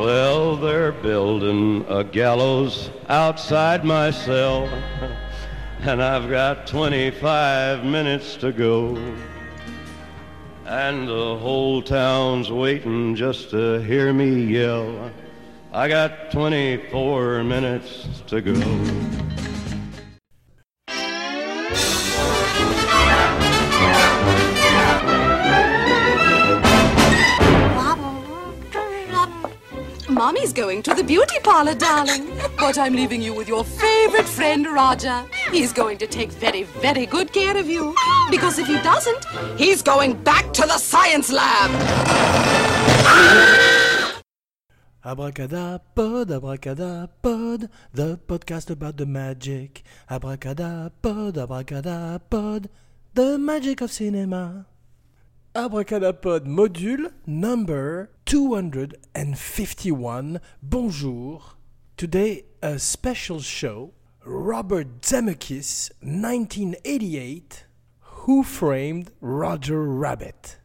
Well, they're building a gallows outside my cell, and I've got 25 minutes to go. And the whole town's waiting just to hear me yell. I got 24 minutes to go. Going to the beauty parlor, darling. But I'm leaving you with your favorite friend, Roger. He's going to take very, very good care of you. Because if he doesn't, he's going back to the science lab. Abracadapod, abracadapod, the podcast about the magic. Abracadapod, abracadapod, the magic of cinema. Abracadapod module number 251. Bonjour. Today, a special show. Robert Zemeckis, 1988. Who Framed Roger Rabbit?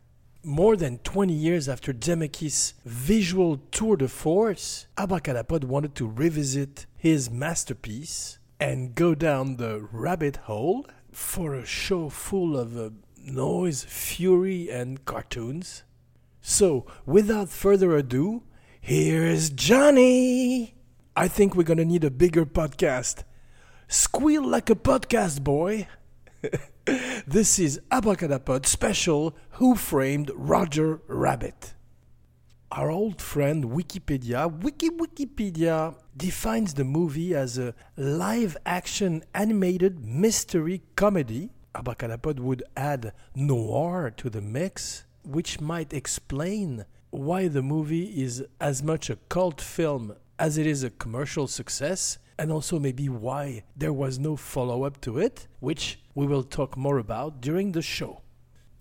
More than 20 years after Zemeckis' visual tour de force, Abracadapod wanted to revisit his masterpiece and go down the rabbit hole for a show full of uh, noise, fury, and cartoons. So, without further ado, here's Johnny! I think we're gonna need a bigger podcast. Squeal like a podcast, boy! this is Abracadapod special Who Framed Roger Rabbit. Our old friend Wikipedia, Wiki Wikipedia, defines the movie as a live action animated mystery comedy. Abracadapod would add noir to the mix, which might explain why the movie is as much a cult film as it is a commercial success, and also maybe why there was no follow up to it, which we will talk more about during the show.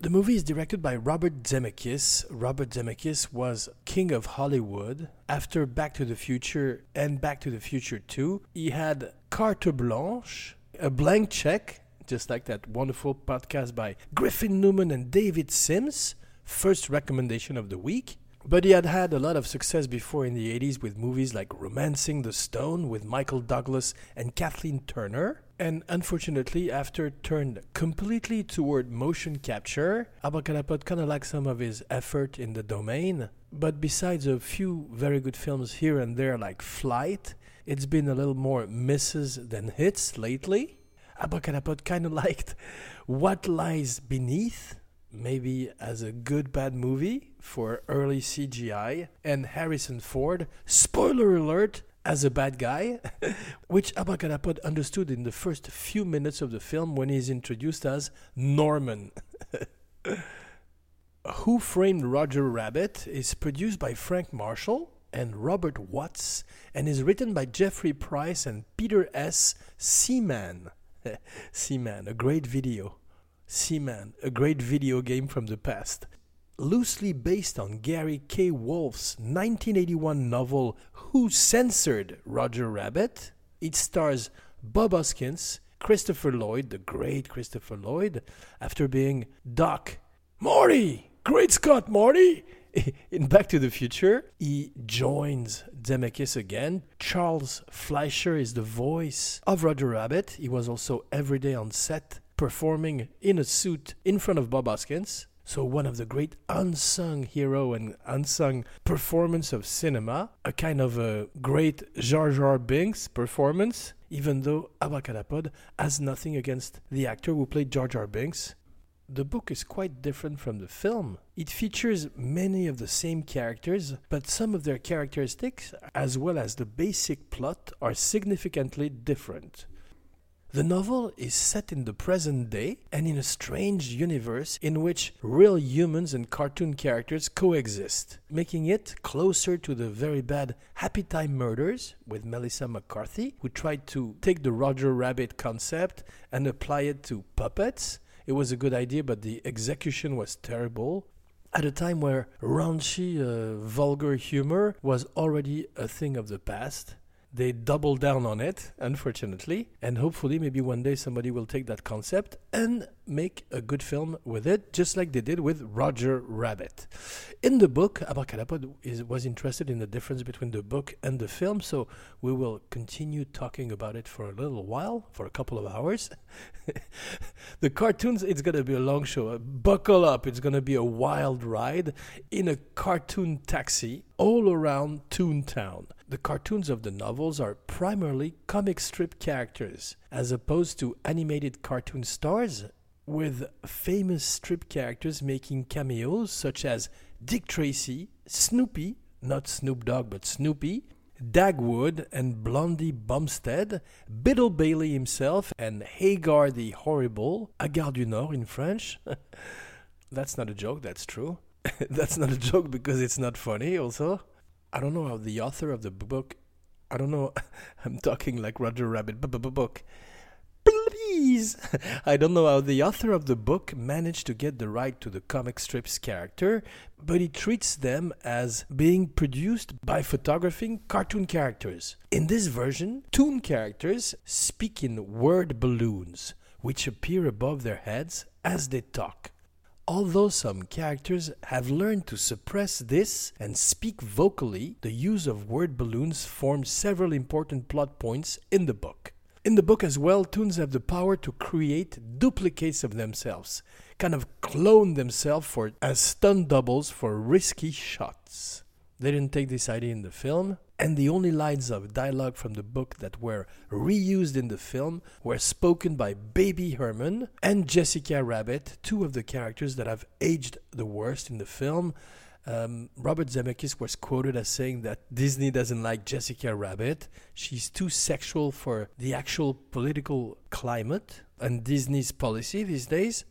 The movie is directed by Robert Zemeckis. Robert Zemeckis was king of Hollywood. After Back to the Future and Back to the Future 2, he had carte blanche, a blank check, just like that wonderful podcast by Griffin Newman and David Sims, first recommendation of the week. But he had had a lot of success before in the 80s with movies like Romancing the Stone with Michael Douglas and Kathleen Turner. And unfortunately, after turned completely toward motion capture, Abracadapod kind of lacked some of his effort in the domain. But besides a few very good films here and there, like Flight, it's been a little more misses than hits lately. Abracadapod kind of liked What Lies Beneath, maybe as a good bad movie for early CGI, and Harrison Ford, spoiler alert, as a bad guy, which Abracadapod understood in the first few minutes of the film when he's introduced as Norman. Who Framed Roger Rabbit is produced by Frank Marshall and Robert Watts and is written by Jeffrey Price and Peter S. Seaman. Seaman, a great video. Seaman, a great video game from the past. Loosely based on Gary K. Wolf's 1981 novel Who Censored Roger Rabbit, it stars Bob Hoskins, Christopher Lloyd, the great Christopher Lloyd, after being Doc Marty, great Scott Marty. In Back to the Future, he joins Zemeckis again. Charles Fleischer is the voice of Roger Rabbit. He was also every day on set performing in a suit in front of Bob Hoskins. So one of the great unsung hero and unsung performance of cinema, a kind of a great Jar Jar Binks performance, even though Abracadapod has nothing against the actor who played Jar Jar Binks. The book is quite different from the film. It features many of the same characters, but some of their characteristics, as well as the basic plot, are significantly different. The novel is set in the present day and in a strange universe in which real humans and cartoon characters coexist, making it closer to the very bad Happy Time Murders with Melissa McCarthy, who tried to take the Roger Rabbit concept and apply it to puppets. It was a good idea, but the execution was terrible. At a time where raunchy, uh, vulgar humor was already a thing of the past, they double down on it, unfortunately. And hopefully, maybe one day somebody will take that concept and make a good film with it, just like they did with Roger Rabbit. In the book, Abracadapod is, was interested in the difference between the book and the film, so we will continue talking about it for a little while, for a couple of hours. the cartoons, it's going to be a long show. Uh, buckle up, it's going to be a wild ride in a cartoon taxi all around Toontown. The cartoons of the novels are primarily comic strip characters, as opposed to animated cartoon stars, with famous strip characters making cameos such as Dick Tracy, Snoopy, not Snoop Dogg but Snoopy, Dagwood and Blondie Bumstead, Beetle Bailey himself, and Hagar the Horrible, Agar du Nord in French. that's not a joke, that's true. that's not a joke because it's not funny, also. I don't know how the author of the book, I don't know, I'm talking like Roger Rabbit, book. Please! I don't know how the author of the book managed to get the right to the comic strips character, but he treats them as being produced by photographing cartoon characters. In this version, toon characters speak in word balloons, which appear above their heads as they talk. Although some characters have learned to suppress this and speak vocally, the use of word balloons forms several important plot points in the book. In the book as well, toons have the power to create duplicates of themselves, kind of clone themselves for as stunt doubles for risky shots. They didn't take this idea in the film, and the only lines of dialogue from the book that were reused in the film were spoken by Baby Herman and Jessica Rabbit, two of the characters that have aged the worst in the film. Um, Robert Zemeckis was quoted as saying that Disney doesn't like Jessica Rabbit. She's too sexual for the actual political climate and Disney's policy these days.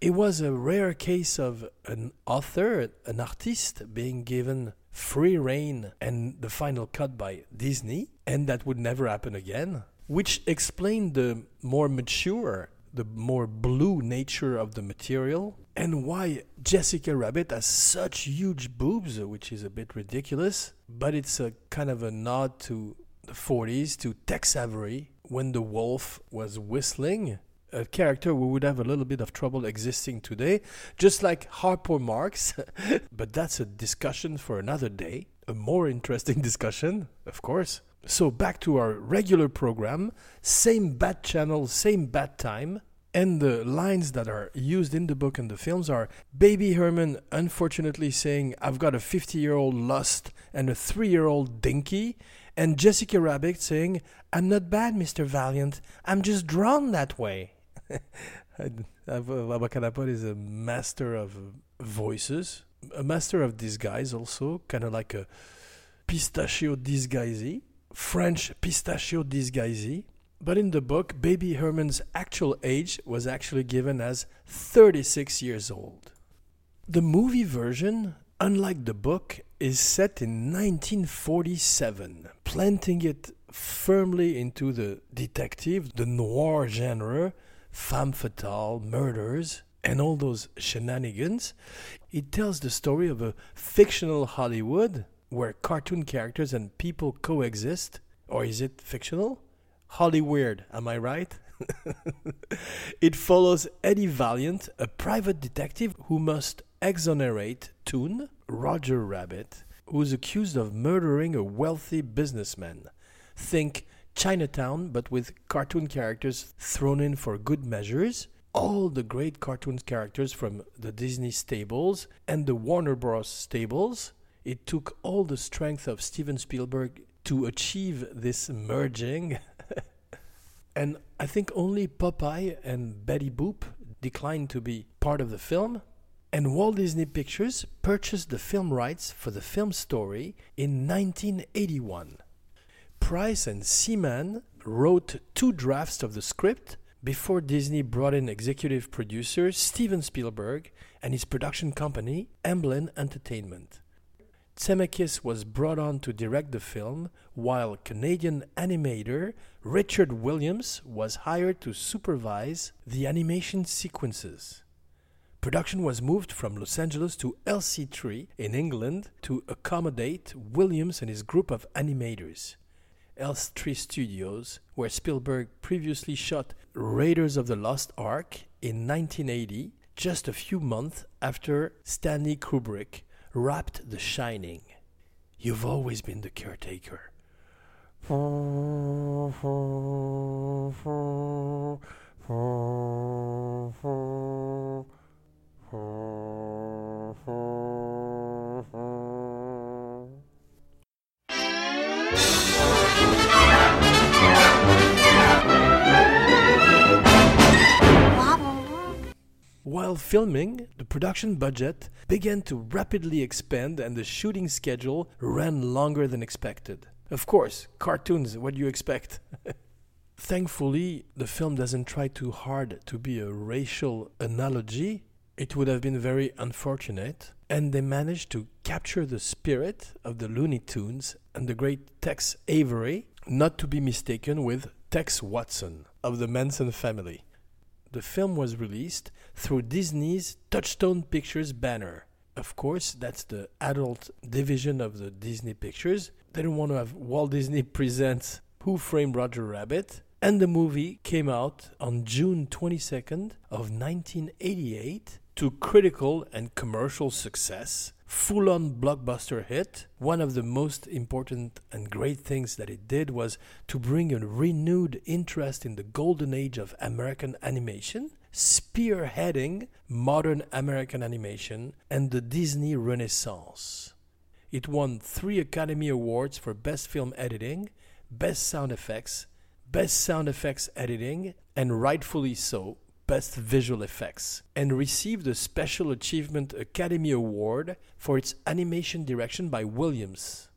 It was a rare case of an author, an artist, being given free reign and the final cut by Disney, and that would never happen again, which explained the more mature, the more blue nature of the material, and why Jessica Rabbit has such huge boobs, which is a bit ridiculous, but it's a kind of a nod to the 40s, to Tex Avery, when the wolf was whistling a character who would have a little bit of trouble existing today, just like Harpo Marx. but that's a discussion for another day, a more interesting discussion, of course. So back to our regular program, same bad channel, same bad time. And the lines that are used in the book and the films are Baby Herman unfortunately saying, I've got a 50 year old lust and a 3 year old dinky. And Jessica Rabbit saying, I'm not bad, Mr. Valiant. I'm just drawn that way. Abracadapod is a master of voices, a master of disguise also, kind of like a pistachio disguisee, French pistachio disguisee. But in the book, baby Herman's actual age was actually given as 36 years old. The movie version, unlike the book, is set in 1947, planting it firmly into the detective, the noir genre, femme fatale, murders, and all those shenanigans. It tells the story of a fictional Hollywood where cartoon characters and people coexist. Or is it fictional? Hollyweird, am I right? it follows Eddie Valiant, a private detective who must exonerate Toon, Roger Rabbit, who is accused of murdering a wealthy businessman. Think Chinatown, but with cartoon characters thrown in for good measures. All the great cartoon characters from the Disney stables and the Warner Bros. stables. It took all the strength of Steven Spielberg to achieve this merging. and I think only Popeye and Betty Boop declined to be part of the film. And Walt Disney Pictures purchased the film rights for the film story in 1981. Price and Seaman wrote two drafts of the script before Disney brought in executive producer Steven Spielberg and his production company, Amblin Entertainment. Zemeckis was brought on to direct the film, while Canadian animator Richard Williams was hired to supervise the animation sequences. Production was moved from Los Angeles to Elstree in England to accommodate Williams and his group of animators Elstree Studios, where Spielberg previously shot Raiders of the Lost Ark in 1980, just a few months after Stanley Kubrick wrapped The Shining. You've always been the caretaker. While filming, the production budget began to rapidly expand and the shooting schedule ran longer than expected. Of course, cartoons, what do you expect? Thankfully, the film doesn't try too hard to be a racial analogy. It would have been very unfortunate. And they managed to capture the spirit of the Looney Tunes and the great Tex Avery, not to be mistaken with Tex Watson of the Manson family the film was released through Disney's Touchstone Pictures banner. Of course, that's the adult division of the Disney Pictures. They didn't want to have Walt Disney presents Who Framed Roger Rabbit. And the movie came out on June 22nd of 1988 to critical and commercial success full on blockbuster hit. One of the most important and great things that it did was to bring a renewed interest in the golden age of American animation, spearheading modern American animation and the Disney Renaissance. It won three Academy Awards for Best Film Editing, Best Sound Effects, Best Sound Effects Editing, and rightfully so, Best Visual Effects and received a Special Achievement Academy Award for its animation direction by Williams.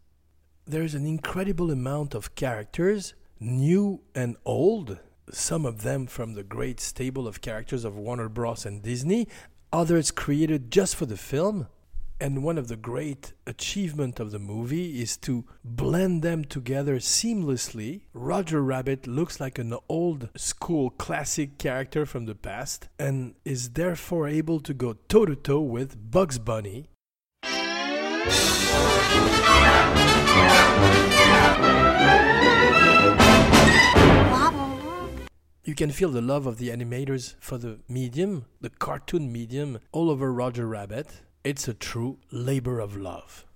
There's an incredible amount of characters, new and old, some of them from the great stable of characters of Warner Bros. and Disney, others created just for the film. And one of the great achievements of the movie is to blend them together seamlessly. Roger Rabbit looks like an old school classic character from the past and is therefore able to go toe to toe with Bugs Bunny. You can feel the love of the animators for the medium, the cartoon medium, all over Roger Rabbit. It's a true labor of love.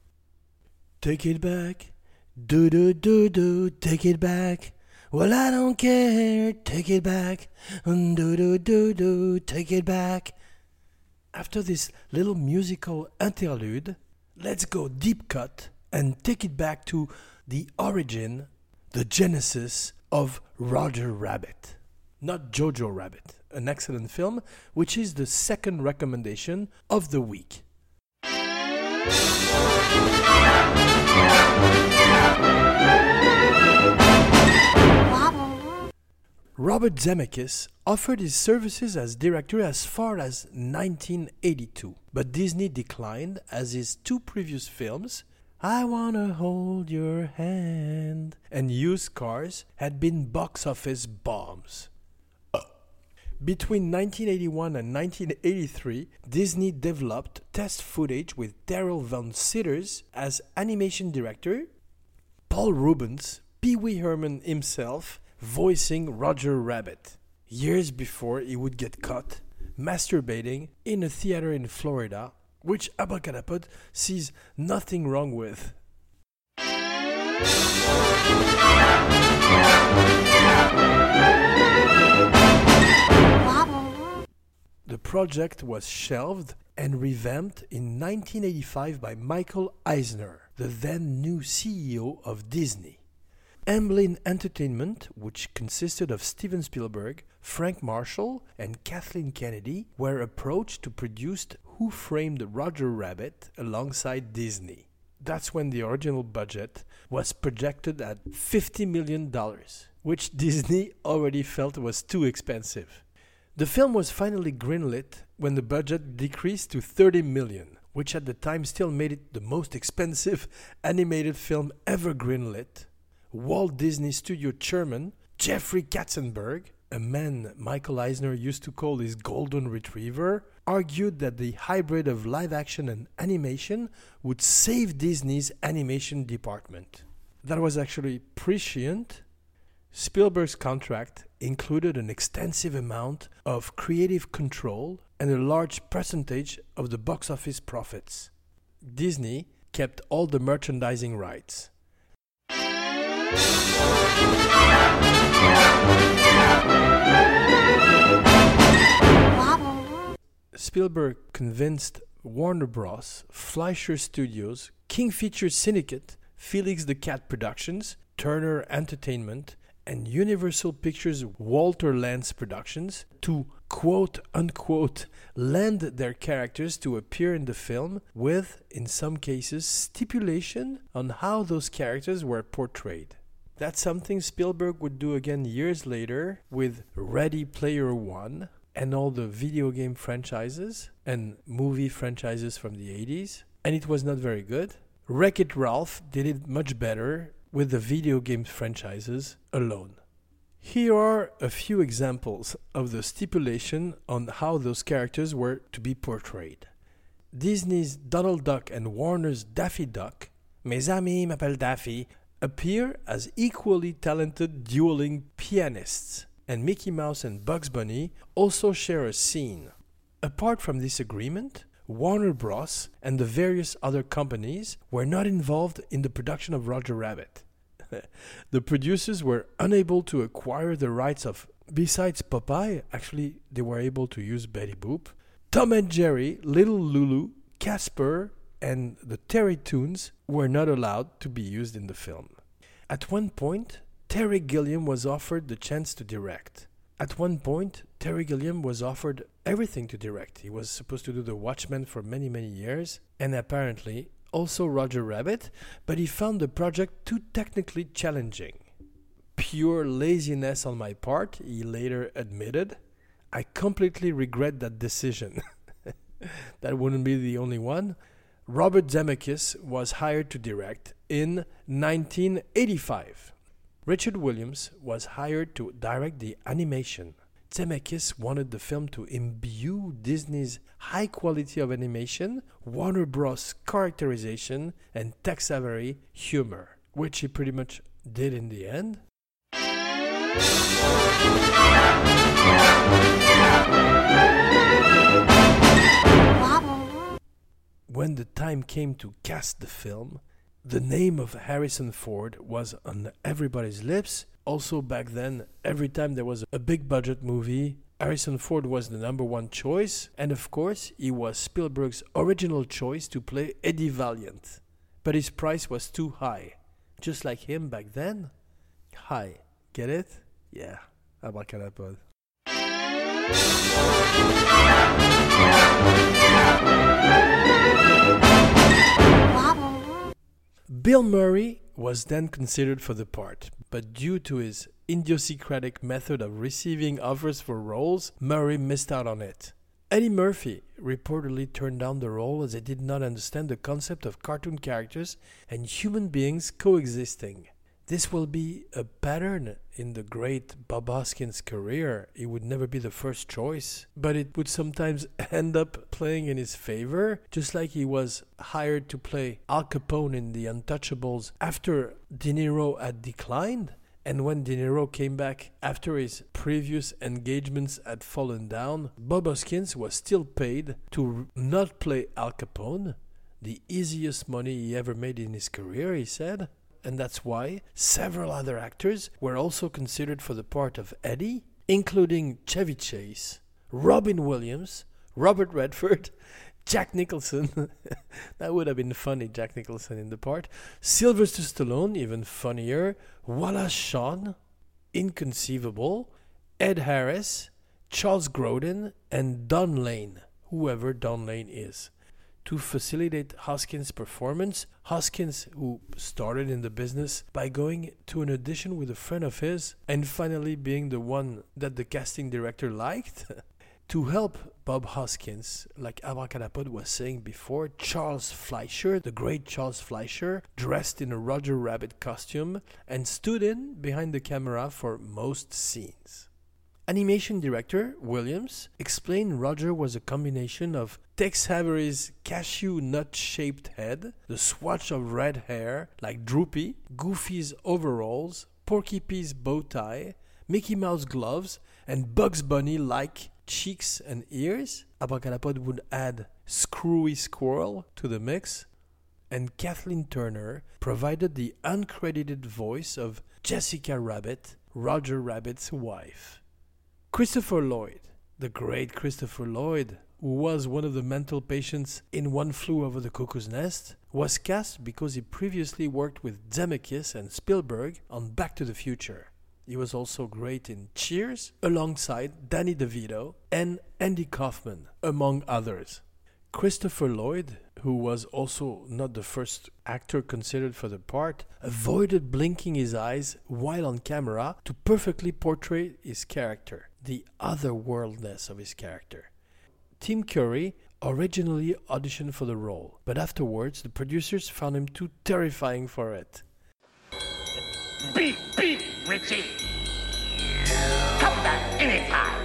Take it back. Do do do do. Take it back. Well, I don't care. Take it back. Mm, do do do do. Take it back. After this little musical interlude, let's go deep cut and take it back to the origin, the genesis of Roger Rabbit. Not Jojo Rabbit, an excellent film, which is the second recommendation of the week. Robert Zemeckis offered his services as director as far as 1982, but Disney declined as his two previous films, I Wanna Hold Your Hand and Used Cars, had been box office bombs. Between 1981 and 1983, Disney developed test footage with Darrell Van Citters as animation director, Paul Reubens, Pee Wee Herman himself, voicing Roger Rabbit. Years before he would get caught masturbating in a theater in Florida, which Abracadapod sees nothing wrong with. The project was shelved and revamped in 1985 by Michael Eisner, the then new CEO of Disney. Amblin Entertainment, which consisted of Steven Spielberg, Frank Marshall, and Kathleen Kennedy, were approached to produce Who Framed Roger Rabbit alongside Disney. That's when the original budget was projected at $50 million, which Disney already felt was too expensive. The film was finally greenlit when the budget decreased to 30 million, which at the time still made it the most expensive animated film ever greenlit. Walt Disney Studio chairman Jeffrey Katzenberg, a man Michael Eisner used to call his golden retriever, argued that the hybrid of live action and animation would save Disney's animation department. that was actually prescient. Spielberg's contract included an extensive amount of creative control and a large percentage of the box office profits. Disney kept all the merchandising rights. Spielberg convinced Warner Bros., Fleischer Studios, King Features Syndicate, Felix the Cat Productions, Turner Entertainment, and Universal Pictures Walter Lantz Productions to quote unquote lend their characters to appear in the film with, in some cases, stipulation on how those characters were portrayed. That's something Spielberg would do again years later with Ready Player One and all the video game franchises and movie franchises from the 80s, and it was not very good. Wreck It Ralph did it much better with the video game franchises alone. Here are a few examples of the stipulation on how those characters were to be portrayed. Disney's Donald Duck and Warner's Daffy Duck, Mes amis m'appellent Daffy, appear as equally talented dueling pianists, and Mickey Mouse and Bugs Bunny also share a scene. Apart from this agreement, Warner Bros. and the various other companies were not involved in the production of Roger Rabbit. the producers were unable to acquire the rights of, besides Popeye, actually, they were able to use Betty Boop, Tom and Jerry, Little Lulu, Casper, and the Terrytoons were not allowed to be used in the film. At one point, Terry Gilliam was offered the chance to direct. At one point, Terry Gilliam was offered everything to direct. He was supposed to do The Watchmen for many, many years, and apparently also Roger Rabbit, but he found the project too technically challenging. Pure laziness on my part, he later admitted. I completely regret that decision. that wouldn't be the only one. Robert Zemeckis was hired to direct in 1985. Richard Williams was hired to direct the animation. Zemeckis wanted the film to imbue Disney's high quality of animation, Warner Bros. characterization, and Tex Avery humor, which he pretty much did in the end. When the time came to cast the film, the name of Harrison Ford was on everybody's lips. Also, back then, every time there was a big budget movie, Harrison Ford was the number one choice, and of course, he was Spielberg's original choice to play Eddie Valiant. But his price was too high. Just like him back then. High. Get it? Yeah. Abracadabra. Bill Murray was then considered for the part, but due to his idiosyncratic method of receiving offers for roles, Murray missed out on it. Eddie Murphy reportedly turned down the role as he did not understand the concept of cartoon characters and human beings coexisting. This will be a pattern in the great Bob Hoskins' career. He would never be the first choice, but it would sometimes end up playing in his favor, just like he was hired to play Al Capone in The Untouchables after De Niro had declined. And when De Niro came back after his previous engagements had fallen down, Bob Hoskins was still paid to not play Al Capone, the easiest money he ever made in his career, he said and that's why several other actors were also considered for the part of Eddie, including Chevy Chase, Robin Williams, Robert Redford, Jack Nicholson. that would have been funny, Jack Nicholson in the part. Sylvester Stallone, even funnier. Wallace Shawn, inconceivable. Ed Harris, Charles Grodin, and Don Lane, whoever Don Lane is to facilitate Hoskins' performance. Hoskins, who started in the business by going to an audition with a friend of his and finally being the one that the casting director liked. to help Bob Hoskins, like Abracadapod was saying before, Charles Fleischer, the great Charles Fleischer, dressed in a Roger Rabbit costume and stood in behind the camera for most scenes. Animation director Williams explained Roger was a combination of Tex Avery's cashew nut shaped head, the swatch of red hair like Droopy, Goofy's overalls, Porky Pig's bow tie, Mickey Mouse gloves, and Bugs Bunny like cheeks and ears. Abracadapod would add Screwy Squirrel to the mix. And Kathleen Turner provided the uncredited voice of Jessica Rabbit, Roger Rabbit's wife. Christopher Lloyd, the great Christopher Lloyd, who was one of the mental patients in One Flew Over the Cuckoo's Nest, was cast because he previously worked with Zemeckis and Spielberg on Back to the Future. He was also great in Cheers alongside Danny DeVito and Andy Kaufman, among others. Christopher Lloyd, who was also not the first actor considered for the part, avoided blinking his eyes while on camera to perfectly portray his character, the otherworldness of his character. Tim Curry originally auditioned for the role, but afterwards the producers found him too terrifying for it. Beep, beep, Richie. Come back anytime.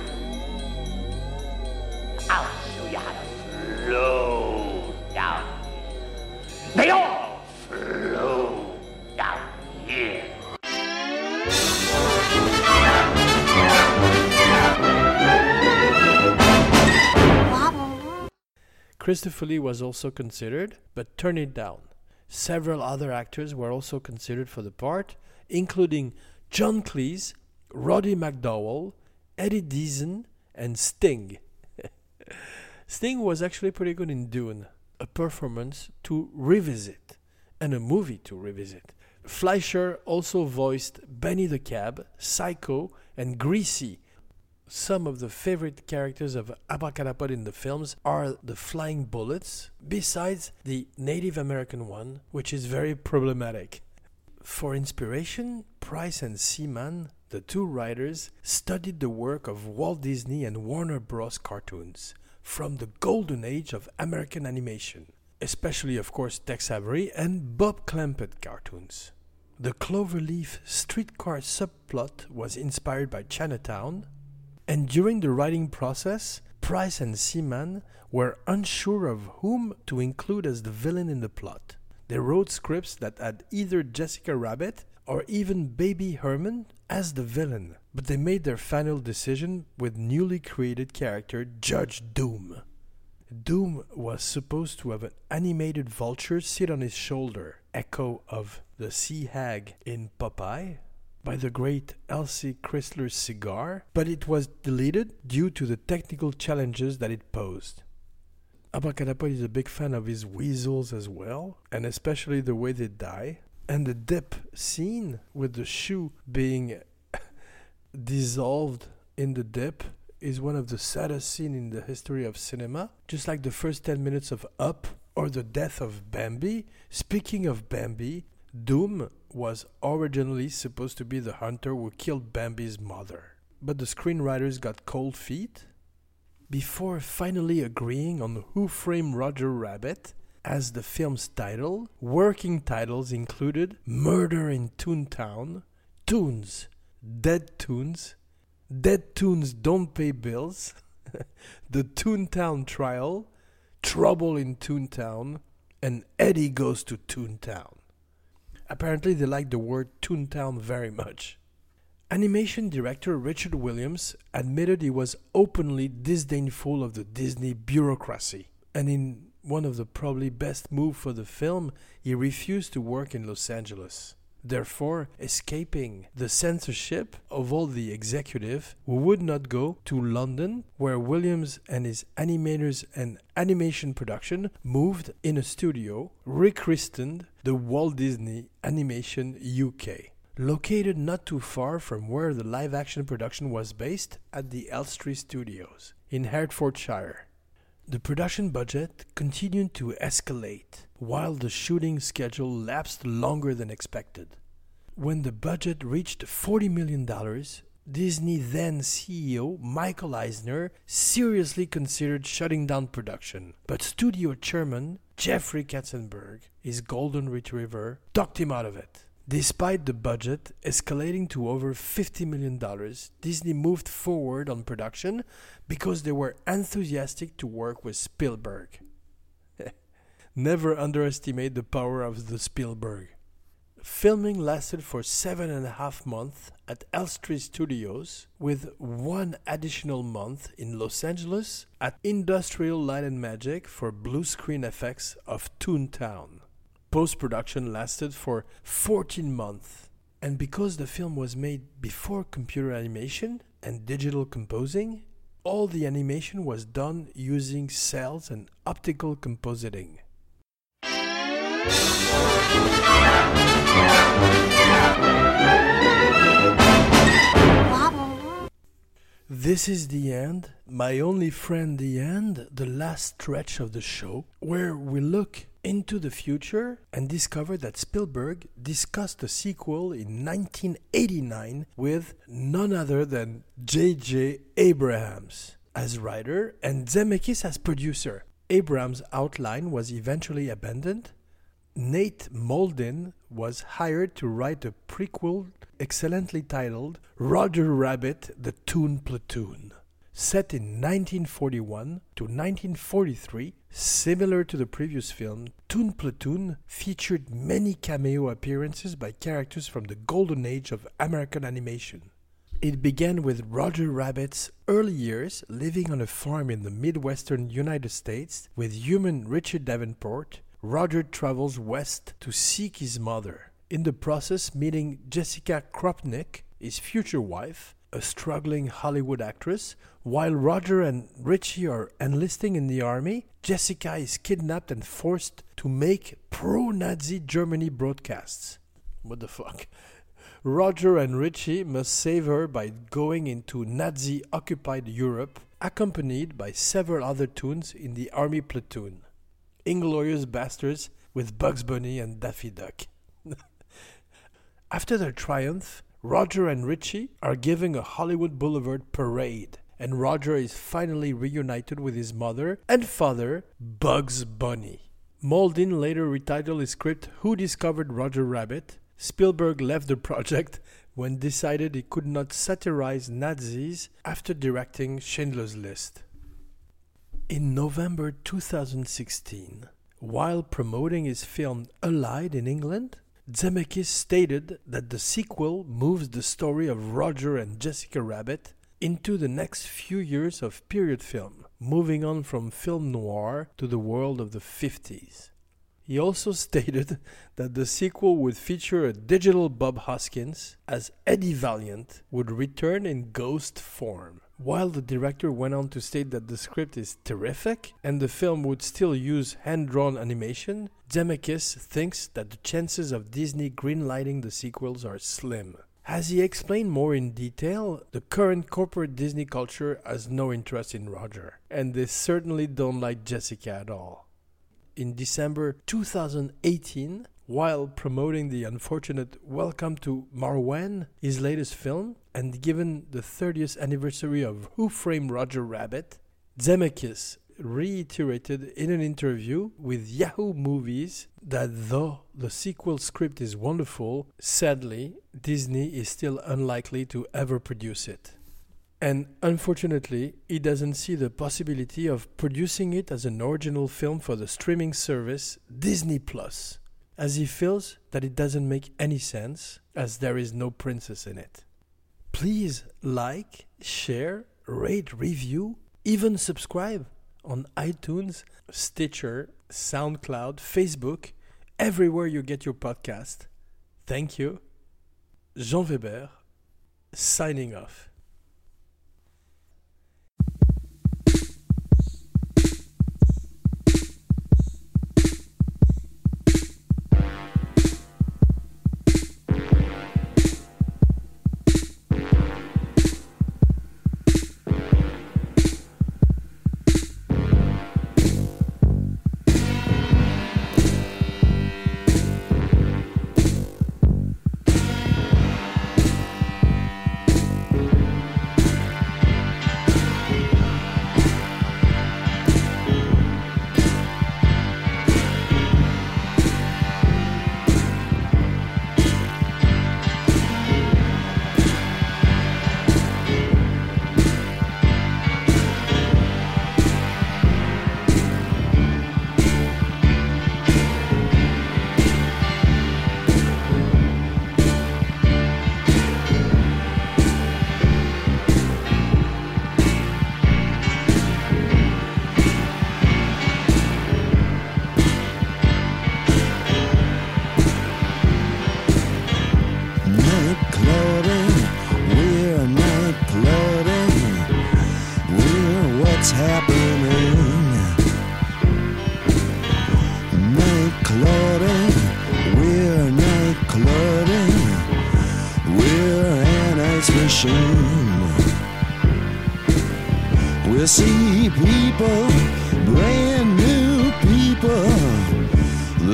Christopher Lee was also considered, but turned it down. Several other actors were also considered for the part, including John Cleese, Roddy McDowall, Eddie Deezen, and Sting. Sting was actually pretty good in Dune, a performance to revisit, and a movie to revisit. Fleischer also voiced Benny the Cab, Psycho, and Greasy. Some of the favorite characters of Abracadapod in the films are the flying bullets, besides the Native American one, which is very problematic. For inspiration, Price and Seaman, the two writers, studied the work of Walt Disney and Warner Bros. cartoons from the golden age of American animation, especially, of course, Tex Avery and Bob Clampett cartoons. The Cloverleaf streetcar subplot was inspired by Chinatown, and during the writing process, Price and Seaman were unsure of whom to include as the villain in the plot. They wrote scripts that had either Jessica Rabbit or even Baby Herman as the villain, but they made their final decision with newly created character Judge Doom. Doom was supposed to have an animated vulture sit on his shoulder, echo of the sea hag in Popeye, by the great Elsie Chrysler's cigar, but it was deleted due to the technical challenges that it posed. Abracadapod is a big fan of his weasels as well, and especially the way they die. And the dip scene with the shoe being dissolved in the dip is one of the saddest scenes in the history of cinema. Just like the first 10 minutes of Up or the death of Bambi. Speaking of Bambi, Doom was originally supposed to be the hunter who killed Bambi's mother. But the screenwriters got cold feet before finally agreeing on Who Framed Roger Rabbit as the film's title. Working titles included Murder in Toontown, Toons, Dead Toons, Dead Toons Don't Pay Bills, The Toontown Trial, Trouble in Toontown, and Eddie Goes to Toontown. Apparently, they liked the word Toontown very much. Animation director Richard Williams admitted he was openly disdainful of the Disney bureaucracy, and in one of the probably best moves for the film, he refused to work in Los Angeles, therefore escaping the censorship of all the executive who would not go to London, where Williams and his animators and animation production moved in a studio rechristened the Walt Disney Animation UK located not too far from where the live action production was based at the Elstree Studios in Hertfordshire. The production budget continued to escalate while the shooting schedule lapsed longer than expected. When the budget reached $40 million, Disney then CEO Michael Eisner seriously considered shutting down production, but studio chairman Jeffrey Katzenberg, his golden retriever, talked him out of it. Despite the budget escalating to over $50 million, Disney moved forward on production because they were enthusiastic to work with Spielberg. Never underestimate the power of the Spielberg. Filming lasted for seven and a half months at Elstree Studios, with one additional month in Los Angeles at Industrial Light and Magic for blue screen effects of Toontown. Post production lasted for 14 months, and because the film was made before computer animation and digital composing, all the animation was done using cells and optical compositing. This is the end, my only friend, the end, the last stretch of the show, where we look into the future and discover that Spielberg discussed a sequel in 1989 with none other than J.J. Abrams as writer and Zemeckis as producer. Abrams' outline was eventually abandoned. Nat Mauldin was hired to write a prequel excellently titled Roger Rabbit The Toon Platoon. Set in 1941 to 1943, similar to the previous film, Toon Platoon featured many cameo appearances by characters from the golden age of American animation. It began with Roger Rabbit's early years living on a farm in the Midwestern United States with human Richard Davenport. Roger travels west to seek his mother in the process meeting Jessica Krupnik, his future wife, a struggling Hollywood actress. While Roger and Richie are enlisting in the army, Jessica is kidnapped and forced to make pro Nazi Germany broadcasts. What the fuck? Roger and Richie must save her by going into Nazi occupied Europe, accompanied by several other toons in the army platoon. Inglorious bastards with Bugs Bunny and Daffy Duck. After their triumph, Roger and Richie are giving a Hollywood Boulevard parade, and Roger is finally reunited with his mother and father, Bugs Bunny. Mauldin later retitled his script Who Discovered Roger Rabbit. Spielberg left the project when decided he could not satirize Nazis after directing Schindler's List. In November 2016, while promoting his film Allied in England, Zemeckis stated that the sequel moves the story of Roger and Jessica Rabbit into the next few years of period film, moving on from film noir to the world of the 50s. He also stated that the sequel would feature a digital Bob Hoskins, as Eddie Valiant would return in ghost form. While the director went on to state that the script is terrific and the film would still use hand drawn animation, Zemeckis thinks that the chances of Disney greenlighting the sequels are slim. As he explained more in detail, the current corporate Disney culture has no interest in Roger, and they certainly don't like Jessica at all. In December 2018, while promoting the unfortunate Welcome to Marwen, his latest film, and given the 30th anniversary of Who Framed Roger Rabbit, Zemeckis reiterated in an interview with Yahoo Movies that though the sequel script is wonderful, sadly, Disney is still unlikely to ever produce it. And unfortunately, he doesn't see the possibility of producing it as an original film for the streaming service Disney Plus as he feels that it doesn't make any sense as there is no princess in it. Please like, share, rate, review, even subscribe on iTunes, Stitcher, SoundCloud, Facebook, everywhere you get your podcast. Thank you. Jean Weber, signing off. what's happening. No clutter, we're no clutter, we're an ice machine. We see people, brand new people,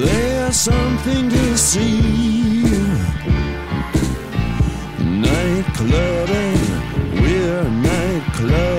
there's something to see. Night clutter, we're night clutter.